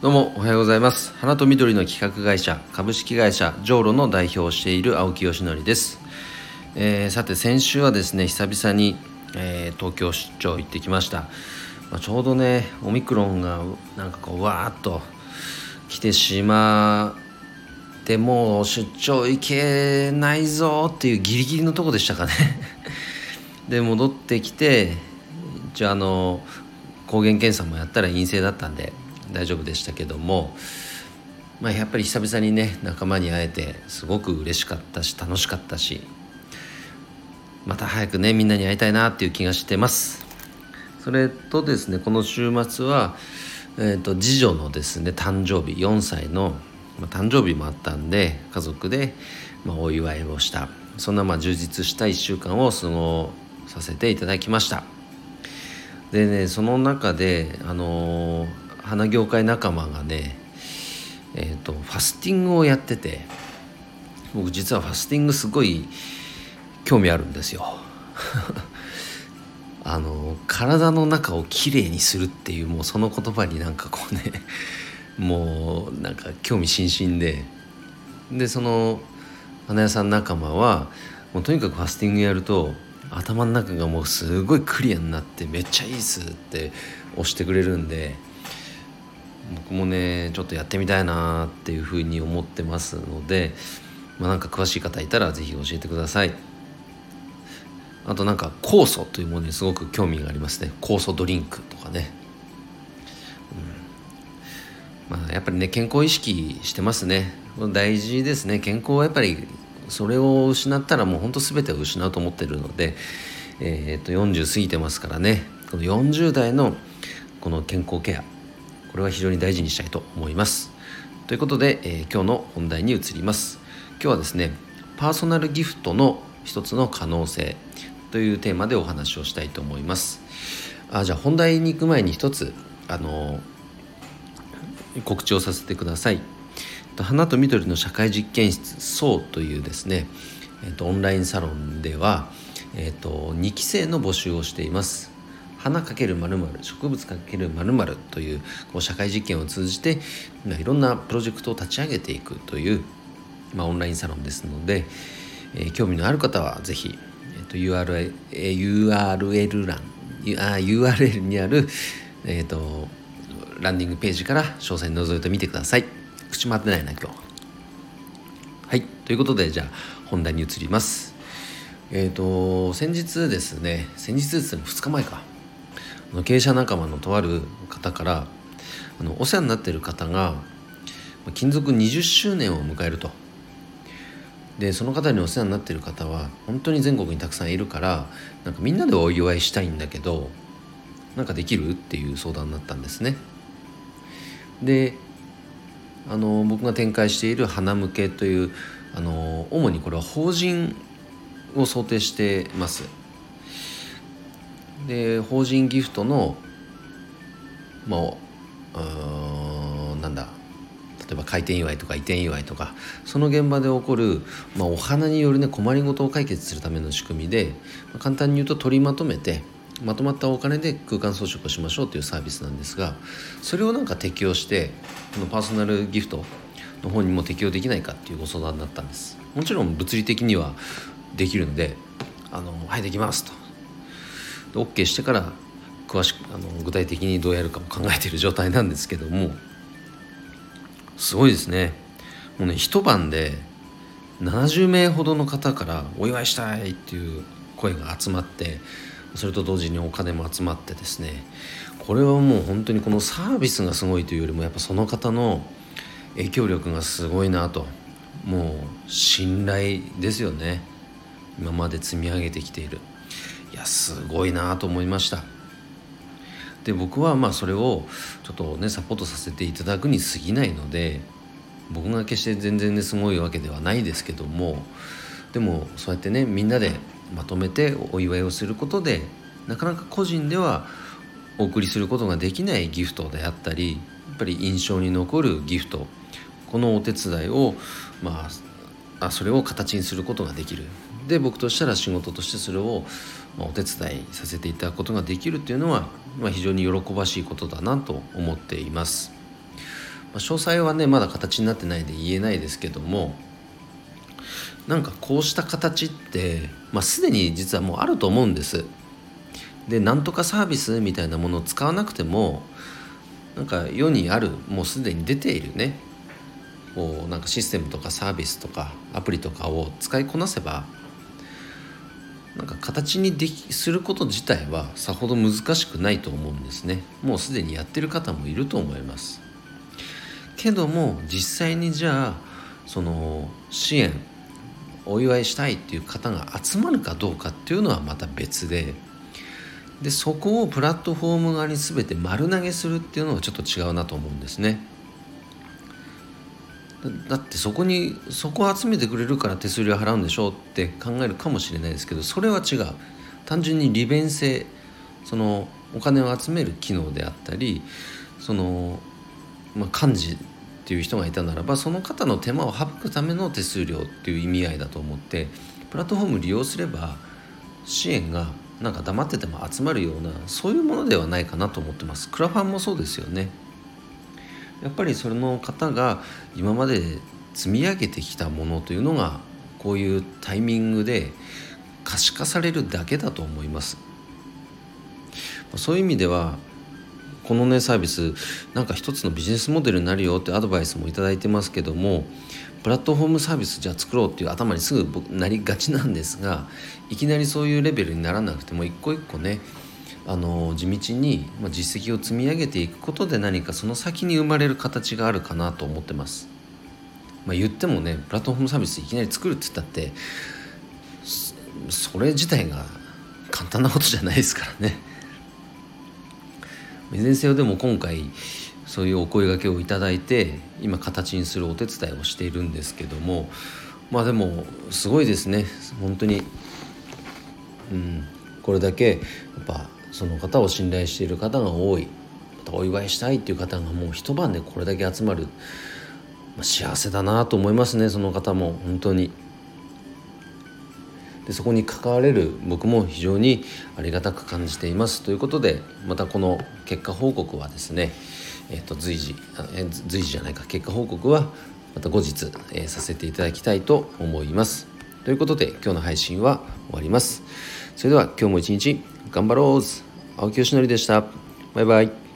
どうもおはようございます。花と緑の企画会社株式会社ジョーロの代表をしている青木よしのりです、えー、さて先週はですね久々に、えー、東京出張行ってきました、まあ、ちょうどねオミクロンがなんかこうわーっと来てしまってもう出張行けないぞっていうギリギリのとこでしたかね。で戻ってきて一応あの抗原検査もやったら陰性だったんで大丈夫でしたけども、まあ、やっぱり久々にね仲間に会えてすごく嬉しかったし楽しかったしまた早くねみんなに会いたいなっていう気がしてます。それとですねこの週末は、えーと、次女のですね誕生日4歳の、まあ、誕生日もあったんで家族で、まあ、お祝いをした。そんなまあ充実した1週間を過ごさせていただきました。でねその中であのー花業界仲間がねえーと、ファスティングをやってて僕実はファスティングすごい興味あるんですよ。あの体の中をきれいにするっていうもうその言葉になんかこうね もうなんか興味津々で。でその花屋さん仲間はもうとにかくファスティングやると頭の中がもうすごいクリアになってめっちゃいいっすって押してくれるんで僕もねちょっとやってみたいなっていうふうに思ってますので、まあ、か詳しい方いたら是非教えてください。あとなんか酵素というものにすごく興味がありますね酵素ドリンクとかね、うん、まあやっぱりね健康意識してますね。大事ですね。健康はやっぱりそれを失ったらもうほんと全てを失うと思ってるので、えー、と40過ぎてますからね。この40代のこの健康ケア。これは非常に大事にしたいと思います。ということで、えー、今日の本題に移ります。今日はですねパーソナルギフトの一つの可能性というテーマでお話をしたいと思います。あじゃあ本題に行く前に一つあの告知をさせてください。花と緑の社会実験室そうというですね、えー、とオンラインサロンでは、えー、と2期生の募集をしています。花かけるまる植物かけるまるというこう社会実験を通じてまあいろんなプロジェクトを立ち上げていくという、まあ、オンラインサロンですので、えー、興味のある方はぜひ、えーと、URL, URL 欄あ URL にある、えーと、ランディングページから詳細に覗いてみてください。口回ってないな今日。はい。ということでじゃあ本題に移ります。えっ、ー、と先日ですね先日ですね2日前か。経営者仲間のとある方からあのお世話になっている方が勤続20周年を迎えると。でその方にお世話になっている方は本当に全国にたくさんいるからなんかみんなでお祝いしたいんだけどなんかできるっていう相談になったんですね。であの僕が展開している花向けというあの主にこれは法人を想定してます。で法人ギフトのまあなんだ。例えば開店祝いとか移転祝いとかその現場で起こる、まあ、お花によるね困りごとを解決するための仕組みで、まあ、簡単に言うと取りまとめてまとまったお金で空間装飾をしましょうというサービスなんですがそれをなんか適用してこのパーソナルギフトの方にも適用できないかっていうご相談になったんです。もちろん物理的にはできるんで「あのはいできます」と。OK してから詳しくあの具体的にどうやるかも考えている状態なんですけどもすごいですね。もうね一晩で70名ほどの方からお祝いしたいっていう声が集まってそれと同時にお金も集まってですね。これはもう本当にこのサービスがすごいというよりもやっぱその方の影響力がすごいなともう信頼ですよね。今まで積み上げてきている。いやすごいなと思いました。で僕はまあそれをちょっとねサポートさせていただくに過ぎないので僕が決して全然ねすごいわけではないですけどもでもそうやってねみんなでまとめてお祝いをすることでなかなか個人ではお送りすることができないギフトであったりやっぱり印象に残るギフトこのお手伝いをまああそれを形にすることができる。で僕としたら仕事としてそれをまお手伝いさせていただくことができるっていうのは、まあ、非常に喜ばしいことだなと思っています。あ、詳細はねまだ形になってないで言えないですけどもなんかこうした形って、まあ、すでに実はもうあると思うんです。でなんとかサービスみたいなものを使わなくてもなんか世にあるもうすでに出ているねこうなんかシステムとかサービスとかアプリとかを使いこなせばなんか形にできすること自体はさほど難しくないと思うんですね。もうすでにやってる方もいると思います。けども実際にじゃあその支援お祝いしたいっていう方が集まるかどうかっていうのはまた別ででそこをプラットフォーム側に全て丸投げするっていうのはちょっと違うなと思うんですね。だってそこにそこを集めてくれるから手数料払うんでしょうって考えるかもしれないですけどそれは違う。単純に利便性そのお金を集める機能であったりその、まあ、幹事っていう人がいたならばその方の手間を省くための手数料っていう意味合いだと思ってプラットフォーム利用すれば支援がなんか黙ってても集まるようなそういうものではないかなと思ってます。クラファンもそうですよね。やっぱりその方が今まで積み上げてきたものというのがこういうタイミングで可視化されるだけだと思います。そういう意味ではこのねサービスなんか一つのビジネスモデルになるよってアドバイスも頂いてますけどもプラットフォームサービスじゃあ作ろうっていう頭にすぐなりがちなんですがいきなりそういうレベルにならなくても一個一個ねあの地道に実績を積み上げていくことで何かその先に生まれる形があるかなと思ってます。まあ、言ってもねプラットフォームサービスいきなり作るって言ったってそれ自体が簡単なことじゃないですからね。いずれにせよでも今回そういうお声がけをいただいて今形にするお手伝いをしているんですけどもまあでもすごいですね本当にうんこれだけやっぱその方を信頼している方が多いまたお祝いしたいっていう方がもう一晩でこれだけ集まる、まあ、幸せだなと思いますねその方も本当に。でそこに関われる僕も非常にありがたく感じていますということでまたこの結果報告はですね、えー、と随時え随時じゃないか結果報告はまた後日、えー、させていただきたいと思います。ということで今日の配信は終わります。それでは今日も一日頑張ろう青木よしのりでした。バイバイ。